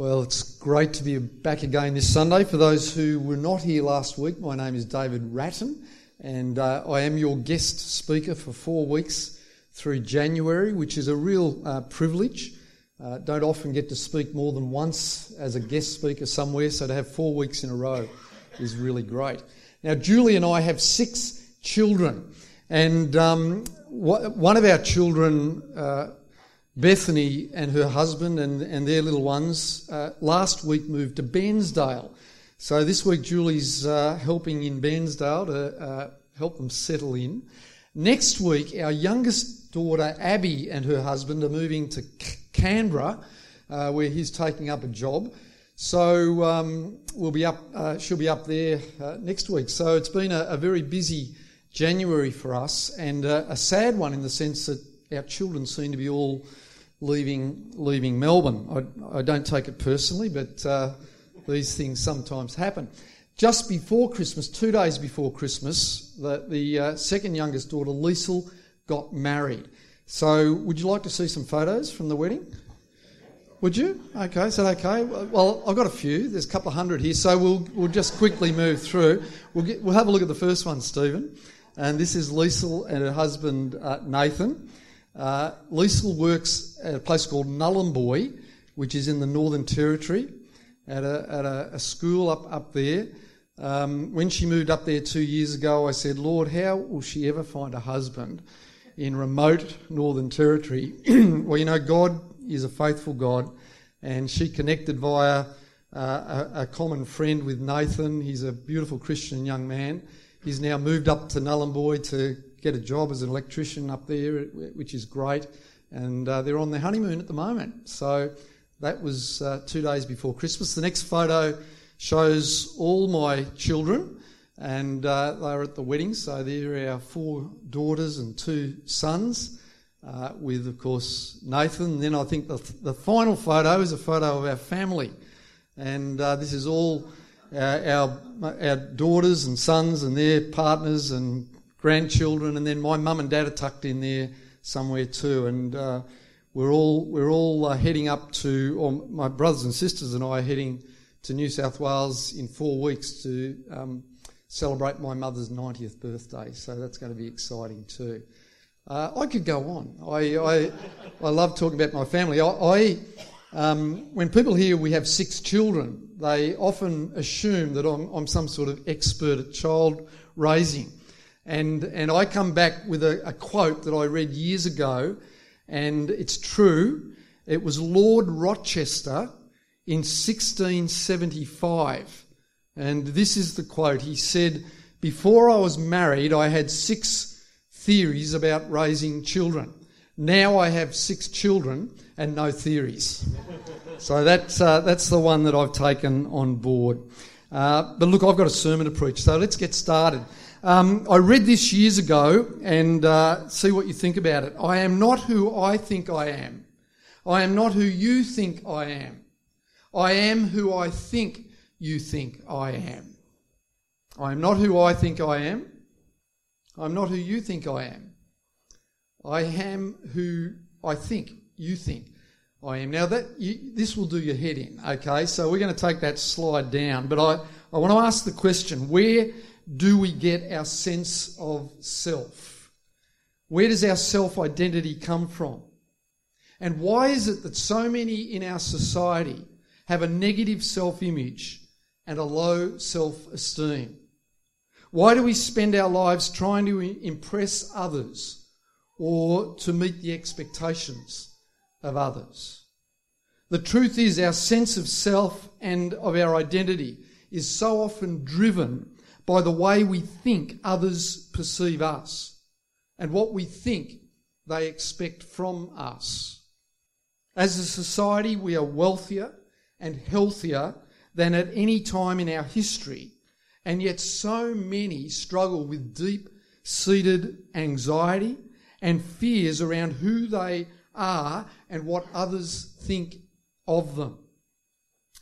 Well, it's great to be back again this Sunday. For those who were not here last week, my name is David Ratton, and uh, I am your guest speaker for four weeks through January, which is a real uh, privilege. Uh, don't often get to speak more than once as a guest speaker somewhere, so to have four weeks in a row is really great. Now, Julie and I have six children, and um, one of our children uh, Bethany and her husband and, and their little ones uh, last week moved to Bairnsdale. So this week Julie's uh, helping in Bairnsdale to uh, help them settle in. Next week, our youngest daughter Abby and her husband are moving to C- Canberra, uh, where he's taking up a job. So um, we'll be up. Uh, she'll be up there uh, next week. So it's been a, a very busy January for us, and a sad one in the sense that our children seem to be all leaving leaving Melbourne. I, I don't take it personally, but uh, these things sometimes happen. Just before Christmas, two days before Christmas, the, the uh, second youngest daughter, Liesel, got married. So, would you like to see some photos from the wedding? Would you? Okay, is that okay? Well, I've got a few. There's a couple of hundred here, so we'll we'll just quickly move through. We'll get, we'll have a look at the first one, Stephen. And this is Liesel and her husband uh, Nathan. Uh, Liesel works at a place called Nhulunbuy, which is in the Northern Territory, at a, at a, a school up, up there. Um, when she moved up there two years ago, I said, Lord, how will she ever find a husband in remote Northern Territory? well, you know, God is a faithful God, and she connected via uh, a, a, common friend with Nathan. He's a beautiful Christian young man. He's now moved up to Nhulunbuy to get a job as an electrician up there, which is great. And uh, they're on their honeymoon at the moment. So that was uh, two days before Christmas. The next photo shows all my children, and uh, they're at the wedding. So there are our four daughters and two sons, uh, with, of course, Nathan. And then I think the, the final photo is a photo of our family. And uh, this is all uh, our, our daughters and sons and their partners and grandchildren, and then my mum and dad are tucked in there somewhere too. And uh, we're all we're all uh, heading up to, or my brothers and sisters and I are heading to New South Wales in four weeks to um, celebrate my mother's 90th birthday. So that's going to be exciting too. Uh, I could go on. I, I, I love talking about my family. I, I um, when people hear we have six children, they often assume that I'm, I'm some sort of expert at child raising. And, and I come back with a, a quote that I read years ago, and it's true. It was Lord Rochester in 1675. And this is the quote. He said, Before I was married, I had six theories about raising children. Now I have six children and no theories. so that's, uh, that's the one that I've taken on board. Uh, but look, I've got a sermon to preach, so let's get started. Um, I read this years ago and uh, see what you think about it. I am not who I think I am. I am not who you think I am. I am who I think you think I am. I am not who I think I am. I'm not who you think I am. I am who I think you think I am. Now that you, this will do your head in, okay? So we're going to take that slide down, but I, I want to ask the question: Where do we get our sense of self? Where does our self identity come from? And why is it that so many in our society have a negative self image and a low self esteem? Why do we spend our lives trying to impress others or to meet the expectations of others? The truth is, our sense of self and of our identity is so often driven by the way we think others perceive us and what we think they expect from us. As a society, we are wealthier and healthier than at any time in our history, and yet so many struggle with deep seated anxiety and fears around who they are and what others think of them.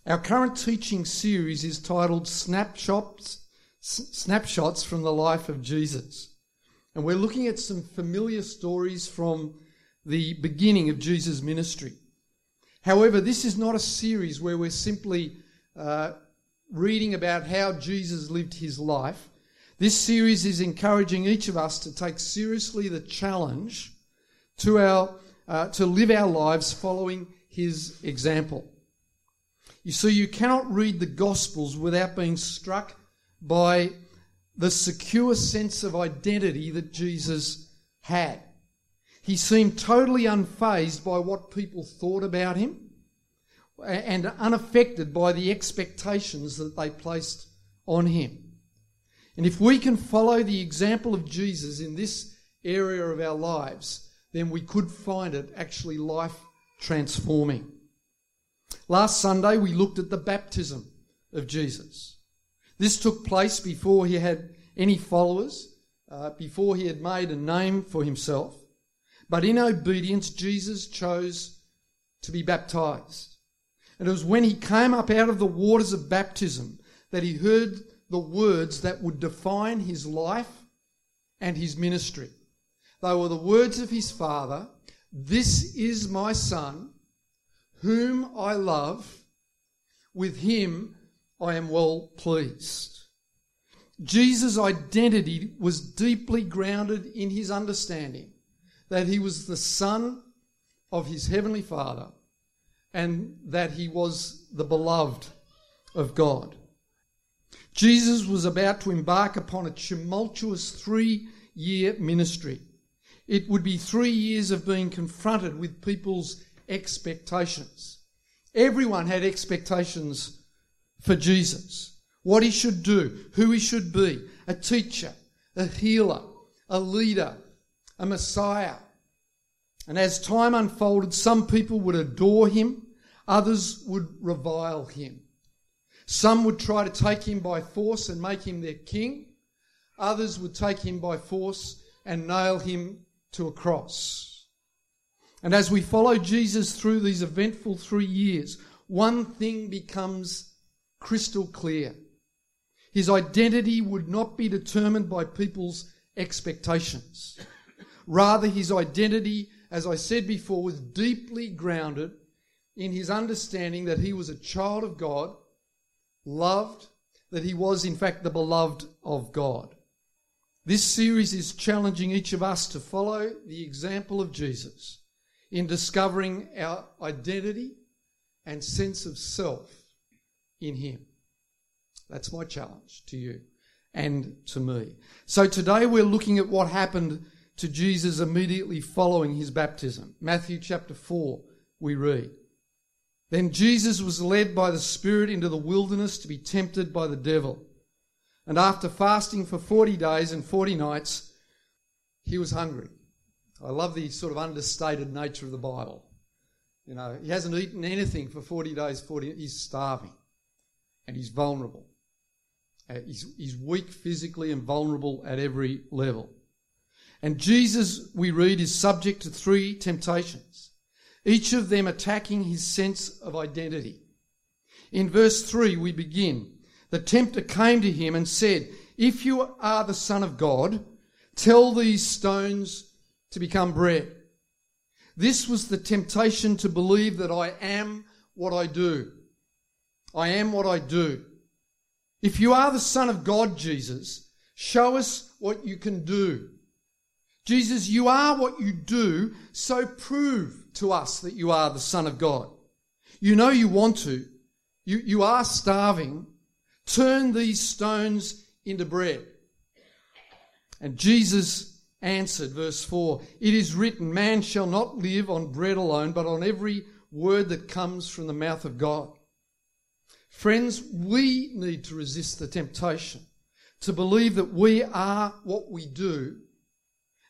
Our current teaching series is titled Snapshots snapshots from the life of Jesus. And we're looking at some familiar stories from the beginning of Jesus' ministry. However, this is not a series where we're simply uh, reading about how Jesus lived his life. This series is encouraging each of us to take seriously the challenge to, our, uh, to live our lives following his example. You see, you cannot read the Gospels without being struck by the secure sense of identity that Jesus had. He seemed totally unfazed by what people thought about him and unaffected by the expectations that they placed on him. And if we can follow the example of Jesus in this area of our lives, then we could find it actually life transforming. Last Sunday, we looked at the baptism of Jesus. This took place before he had any followers, uh, before he had made a name for himself. But in obedience, Jesus chose to be baptized. And it was when he came up out of the waters of baptism that he heard the words that would define his life and his ministry. They were the words of his father This is my son, whom I love. With him I am well pleased. Jesus' identity was deeply grounded in his understanding that he was the son of his heavenly father and that he was the beloved of God. Jesus was about to embark upon a tumultuous three year ministry. It would be three years of being confronted with people's expectations. Everyone had expectations for Jesus what he should do, who he should be a teacher, a healer, a leader, a Messiah. And as time unfolded, some people would adore him, others would revile him. Some would try to take him by force and make him their king. Others would take him by force and nail him to a cross. And as we follow Jesus through these eventful three years, one thing becomes crystal clear. His identity would not be determined by people's expectations. Rather, his identity, as I said before, was deeply grounded in his understanding that he was a child of God, loved, that he was, in fact, the beloved of God. This series is challenging each of us to follow the example of Jesus in discovering our identity and sense of self in him. That's my challenge to you and to me. So today we're looking at what happened to Jesus immediately following his baptism. Matthew chapter 4, we read. Then Jesus was led by the Spirit into the wilderness to be tempted by the devil. And after fasting for 40 days and 40 nights, he was hungry. I love the sort of understated nature of the Bible. You know, he hasn't eaten anything for 40 days, 40, he's starving and he's vulnerable. Uh, he's, he's weak physically and vulnerable at every level. And Jesus, we read, is subject to three temptations, each of them attacking his sense of identity. In verse 3, we begin The tempter came to him and said, If you are the Son of God, tell these stones to become bread. This was the temptation to believe that I am what I do. I am what I do. If you are the Son of God, Jesus, show us what you can do. Jesus, you are what you do, so prove to us that you are the Son of God. You know you want to. You, you are starving. Turn these stones into bread. And Jesus answered, verse 4 It is written, Man shall not live on bread alone, but on every word that comes from the mouth of God. Friends, we need to resist the temptation to believe that we are what we do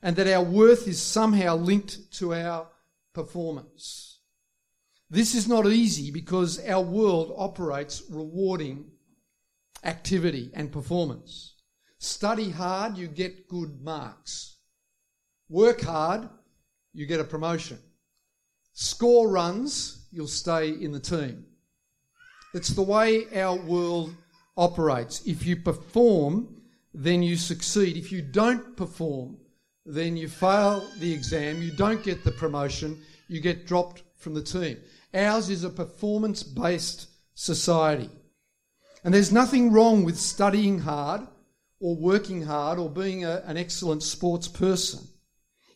and that our worth is somehow linked to our performance. This is not easy because our world operates rewarding activity and performance. Study hard, you get good marks. Work hard, you get a promotion. Score runs, you'll stay in the team. It's the way our world operates. If you perform, then you succeed. If you don't perform, then you fail the exam, you don't get the promotion, you get dropped from the team. Ours is a performance based society. And there's nothing wrong with studying hard or working hard or being a, an excellent sports person.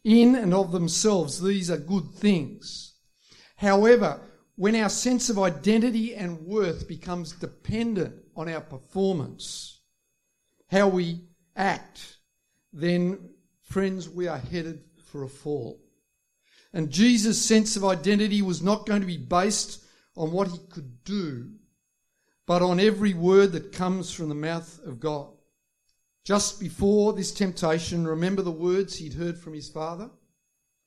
In and of themselves, these are good things. However, when our sense of identity and worth becomes dependent on our performance, how we act, then, friends, we are headed for a fall. And Jesus' sense of identity was not going to be based on what he could do, but on every word that comes from the mouth of God. Just before this temptation, remember the words he'd heard from his father?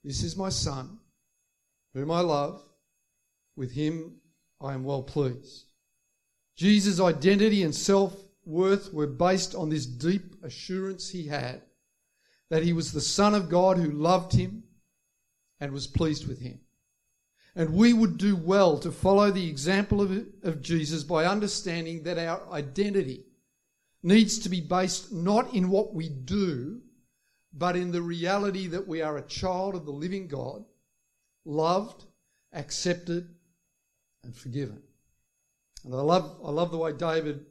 This is my son, whom I love. With him I am well pleased. Jesus' identity and self worth were based on this deep assurance he had that he was the Son of God who loved him and was pleased with him. And we would do well to follow the example of, of Jesus by understanding that our identity needs to be based not in what we do, but in the reality that we are a child of the living God, loved, accepted, and forgiven. And I love, I love the way David,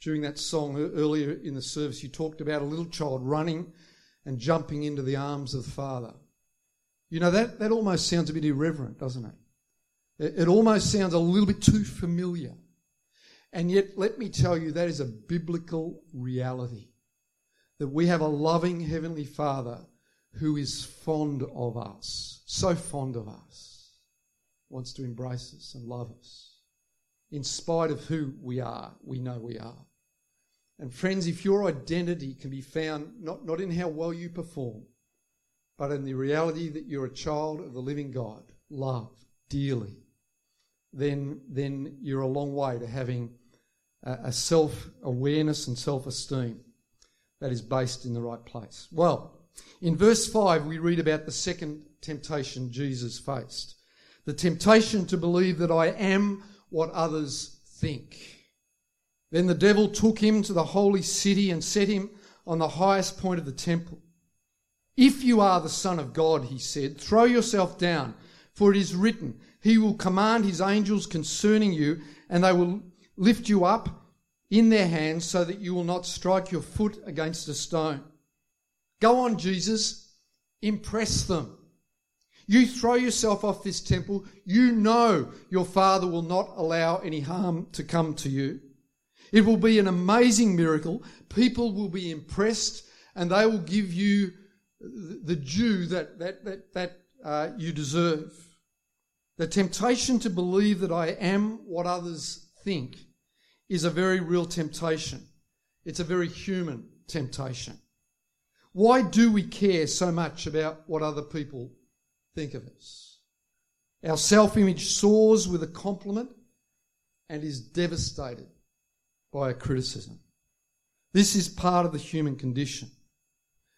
during that song earlier in the service, you talked about a little child running and jumping into the arms of the Father. You know, that, that almost sounds a bit irreverent, doesn't it? it? It almost sounds a little bit too familiar. And yet, let me tell you, that is a biblical reality. That we have a loving Heavenly Father who is fond of us, so fond of us, wants to embrace us and love us. In spite of who we are, we know we are. And friends, if your identity can be found not, not in how well you perform, but in the reality that you're a child of the living God, loved dearly, then, then you're a long way to having a, a self awareness and self esteem that is based in the right place. Well, in verse 5, we read about the second temptation Jesus faced the temptation to believe that I am what others think. Then the devil took him to the holy city and set him on the highest point of the temple. If you are the Son of God, he said, throw yourself down, for it is written, He will command His angels concerning you, and they will lift you up in their hands so that you will not strike your foot against a stone. Go on, Jesus, impress them. You throw yourself off this temple, you know your Father will not allow any harm to come to you. It will be an amazing miracle. People will be impressed and they will give you the due that, that, that, that uh, you deserve. The temptation to believe that I am what others think is a very real temptation. It's a very human temptation. Why do we care so much about what other people think of us? Our self image soars with a compliment and is devastated by a criticism. This is part of the human condition.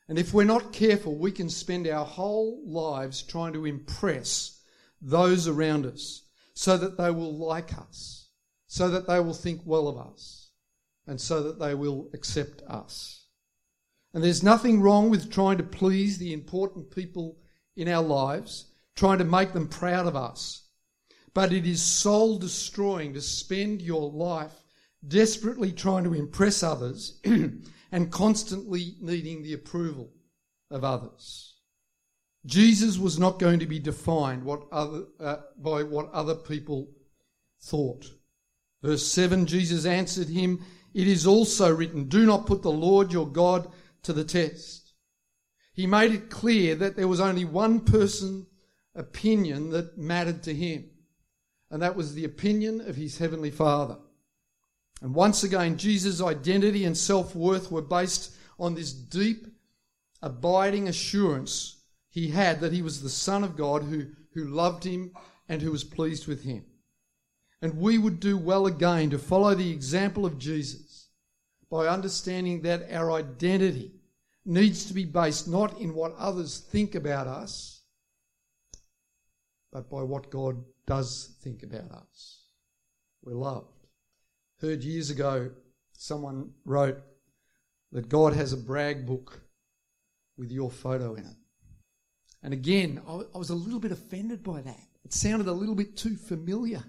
And if we're not careful, we can spend our whole lives trying to impress those around us so that they will like us, so that they will think well of us, and so that they will accept us. And there's nothing wrong with trying to please the important people in our lives, trying to make them proud of us. But it is soul destroying to spend your life desperately trying to impress others and constantly needing the approval of others. Jesus was not going to be defined what other, uh, by what other people thought. Verse 7 Jesus answered him, It is also written, Do not put the Lord your God to the test. He made it clear that there was only one person opinion that mattered to him, and that was the opinion of his heavenly Father. And once again, Jesus' identity and self worth were based on this deep, abiding assurance he had that he was the Son of God who, who loved him and who was pleased with him. And we would do well again to follow the example of Jesus by understanding that our identity needs to be based not in what others think about us, but by what God does think about us. We're loved heard years ago someone wrote that God has a brag book with your photo in it. And again, I was a little bit offended by that. it sounded a little bit too familiar.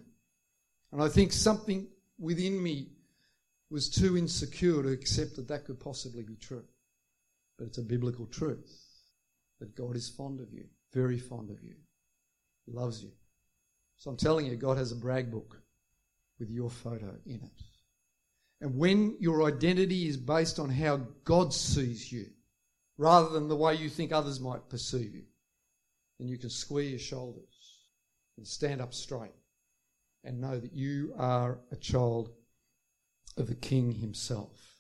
And I think something within me was too insecure to accept that that could possibly be true. But it's a biblical truth that God is fond of you, very fond of you. He loves you. So I'm telling you, God has a brag book with your photo in it. And when your identity is based on how God sees you, rather than the way you think others might perceive you, then you can square your shoulders and stand up straight and know that you are a child of the King Himself.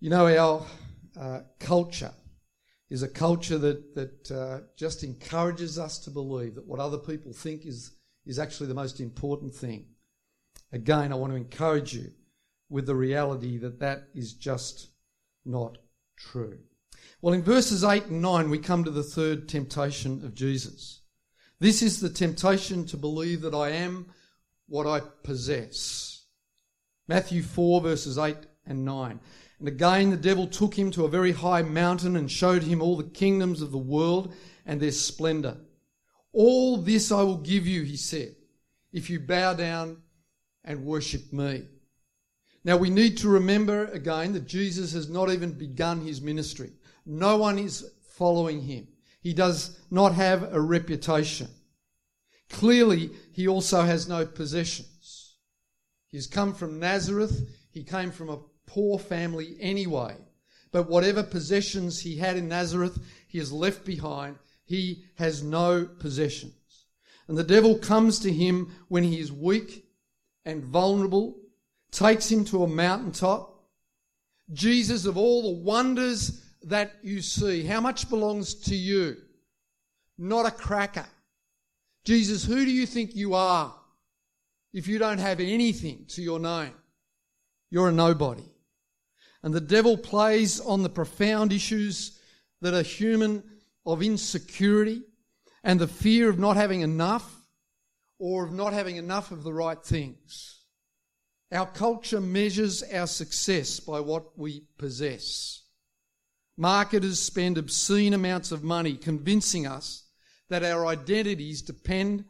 You know, our uh, culture is a culture that, that uh, just encourages us to believe that what other people think is, is actually the most important thing. Again, I want to encourage you with the reality that that is just not true. Well, in verses 8 and 9, we come to the third temptation of Jesus. This is the temptation to believe that I am what I possess. Matthew 4, verses 8 and 9. And again, the devil took him to a very high mountain and showed him all the kingdoms of the world and their splendor. All this I will give you, he said, if you bow down and worship me. Now we need to remember again that Jesus has not even begun his ministry. No one is following him. He does not have a reputation. Clearly, he also has no possessions. He's come from Nazareth. He came from a poor family anyway. But whatever possessions he had in Nazareth, he has left behind. He has no possessions. And the devil comes to him when he is weak and vulnerable takes him to a mountaintop. Jesus, of all the wonders that you see, how much belongs to you? Not a cracker. Jesus, who do you think you are if you don't have anything to your name? You're a nobody. And the devil plays on the profound issues that are human of insecurity and the fear of not having enough or of not having enough of the right things. Our culture measures our success by what we possess. Marketers spend obscene amounts of money convincing us that our identities depend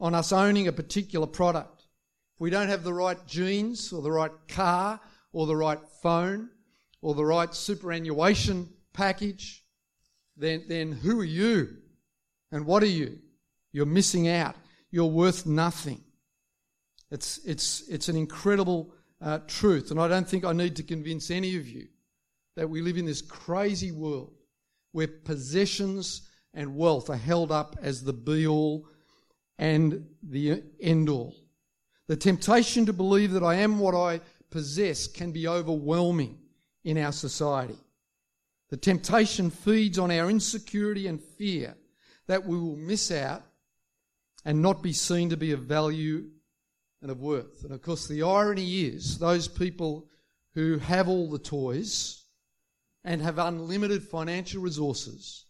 on us owning a particular product. If we don't have the right jeans or the right car or the right phone or the right superannuation package, then, then who are you? And what are you? You're missing out. You're worth nothing. It's, it's, it's an incredible uh, truth. And I don't think I need to convince any of you that we live in this crazy world where possessions and wealth are held up as the be all and the end all. The temptation to believe that I am what I possess can be overwhelming in our society. The temptation feeds on our insecurity and fear that we will miss out and not be seen to be of value and of worth. And of course, the irony is those people who have all the toys and have unlimited financial resources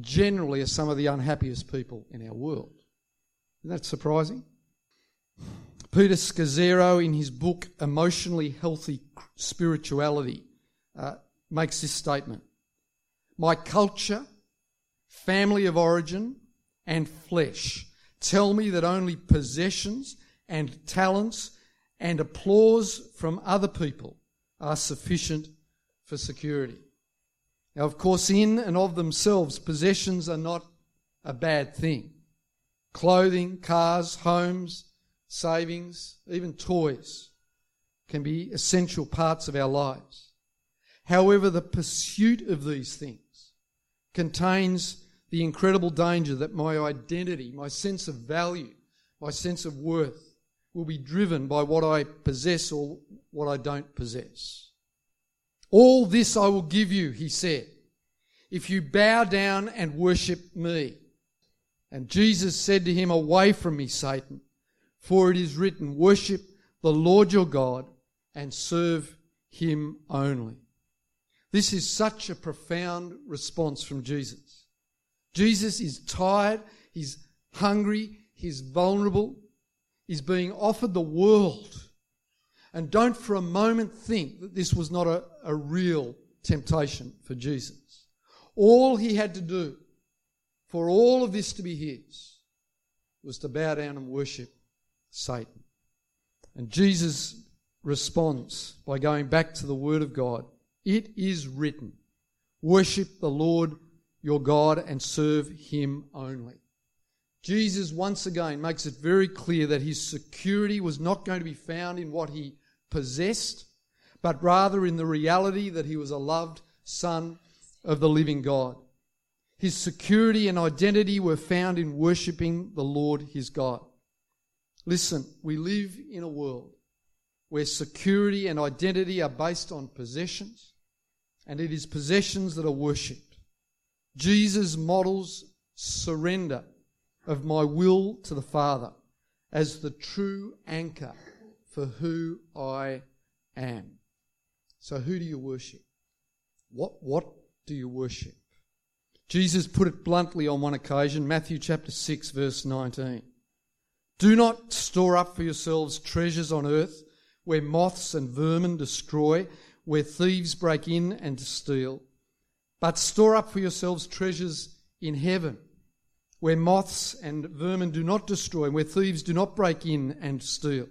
generally are some of the unhappiest people in our world. Isn't that surprising? Peter Scazzero, in his book Emotionally Healthy Spirituality, uh, makes this statement My culture, family of origin, and flesh tell me that only possessions and talents and applause from other people are sufficient for security. Now, of course, in and of themselves, possessions are not a bad thing. Clothing, cars, homes, savings, even toys can be essential parts of our lives. However, the pursuit of these things contains the incredible danger that my identity, my sense of value, my sense of worth will be driven by what I possess or what I don't possess. All this I will give you, he said, if you bow down and worship me. And Jesus said to him, Away from me, Satan, for it is written, Worship the Lord your God and serve him only. This is such a profound response from Jesus. Jesus is tired, he's hungry, he's vulnerable, he's being offered the world. And don't for a moment think that this was not a, a real temptation for Jesus. All he had to do for all of this to be his was to bow down and worship Satan. And Jesus responds by going back to the Word of God. It is written, worship the Lord your God and serve him only. Jesus once again makes it very clear that his security was not going to be found in what he possessed, but rather in the reality that he was a loved son of the living God. His security and identity were found in worshipping the Lord his God. Listen, we live in a world where security and identity are based on possessions, and it is possessions that are worshipped. Jesus models surrender of my will to the Father as the true anchor for who I am. So, who do you worship? What, what do you worship? Jesus put it bluntly on one occasion, Matthew chapter 6, verse 19. Do not store up for yourselves treasures on earth where moths and vermin destroy, where thieves break in and steal, but store up for yourselves treasures in heaven where moths and vermin do not destroy, where thieves do not break in and steal.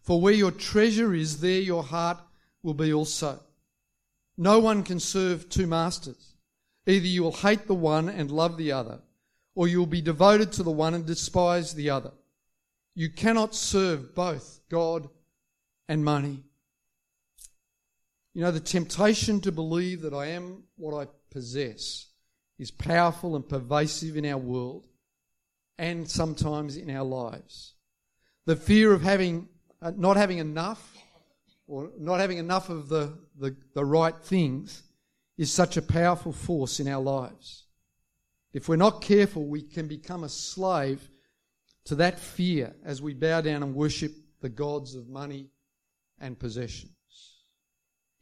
For where your treasure is, there your heart will be also. No one can serve two masters. Either you will hate the one and love the other, or you will be devoted to the one and despise the other. You cannot serve both God and money. You know, the temptation to believe that I am what I possess is powerful and pervasive in our world and sometimes in our lives. The fear of having, uh, not having enough or not having enough of the, the, the right things is such a powerful force in our lives. If we're not careful, we can become a slave to that fear as we bow down and worship the gods of money and possessions.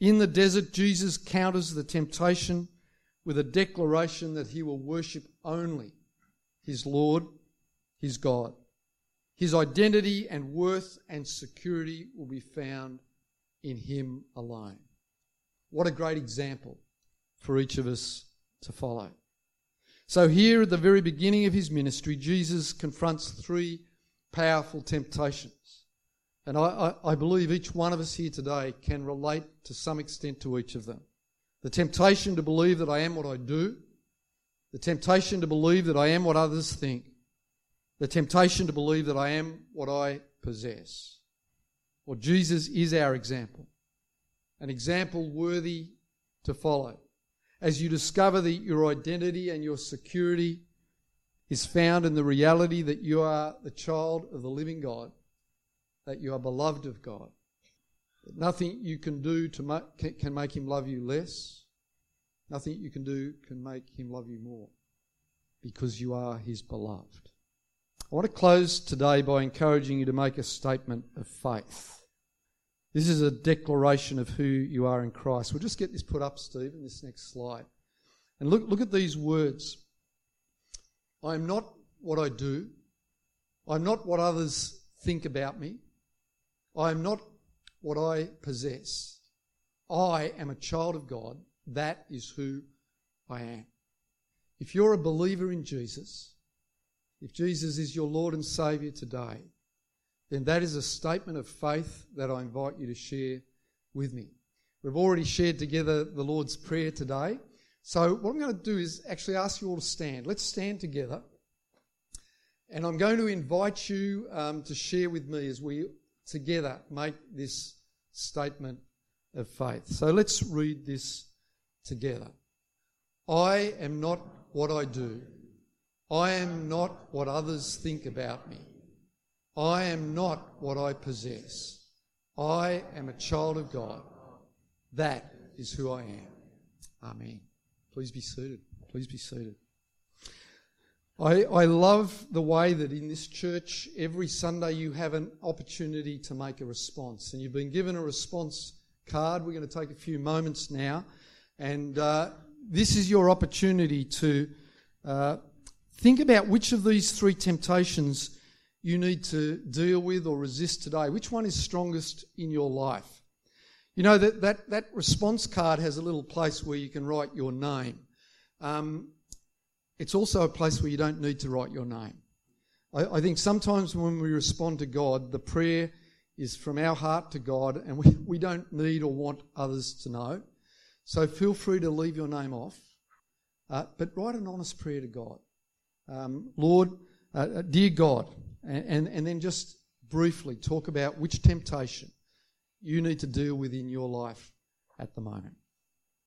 In the desert, Jesus counters the temptation with a declaration that he will worship only his Lord, his God. His identity and worth and security will be found in him alone. What a great example for each of us to follow. So, here at the very beginning of his ministry, Jesus confronts three powerful temptations. And I, I, I, believe each one of us here today can relate to some extent to each of them. The temptation to believe that I am what I do, the temptation to believe that I am what others think, the temptation to believe that I am what I possess. Well, Jesus is our example, an example worthy to follow as you discover that your identity and your security is found in the reality that you are the child of the living God, that you are beloved of God, that nothing you can do to can make him love you less, nothing you can do can make him love you more, because you are his beloved. I want to close today by encouraging you to make a statement of faith. This is a declaration of who you are in Christ. We'll just get this put up, Stephen, this next slide. And look, look at these words. I am not what I do. I'm not what others think about me. I am not what I possess. I am a child of God. That is who I am. If you're a believer in Jesus, if Jesus is your Lord and Saviour today, then that is a statement of faith that I invite you to share with me. We've already shared together the Lord's Prayer today. So, what I'm going to do is actually ask you all to stand. Let's stand together. And I'm going to invite you um, to share with me as we together make this statement of faith. So, let's read this together. I am not what I do, I am not what others think about me. I am not what I possess. I am a child of God. That is who I am. Amen. Please be seated. Please be seated. I, I love the way that in this church, every Sunday you have an opportunity to make a response. And you've been given a response card. We're going to take a few moments now. And uh, this is your opportunity to uh, think about which of these three temptations you need to deal with or resist today? Which one is strongest in your life? You know, that, that, that response card has a little place where you can write your name. Um, it's also a place where you don't need to write your name. I, I think sometimes when we respond to God, the prayer is from our heart to God, and we, we don't need or want others to know. So feel free to leave your name off, uh, but write an honest prayer to God. Um, Lord, uh, uh dear God, and, and, and then just briefly talk about which temptation you need to deal with in your life at the moment.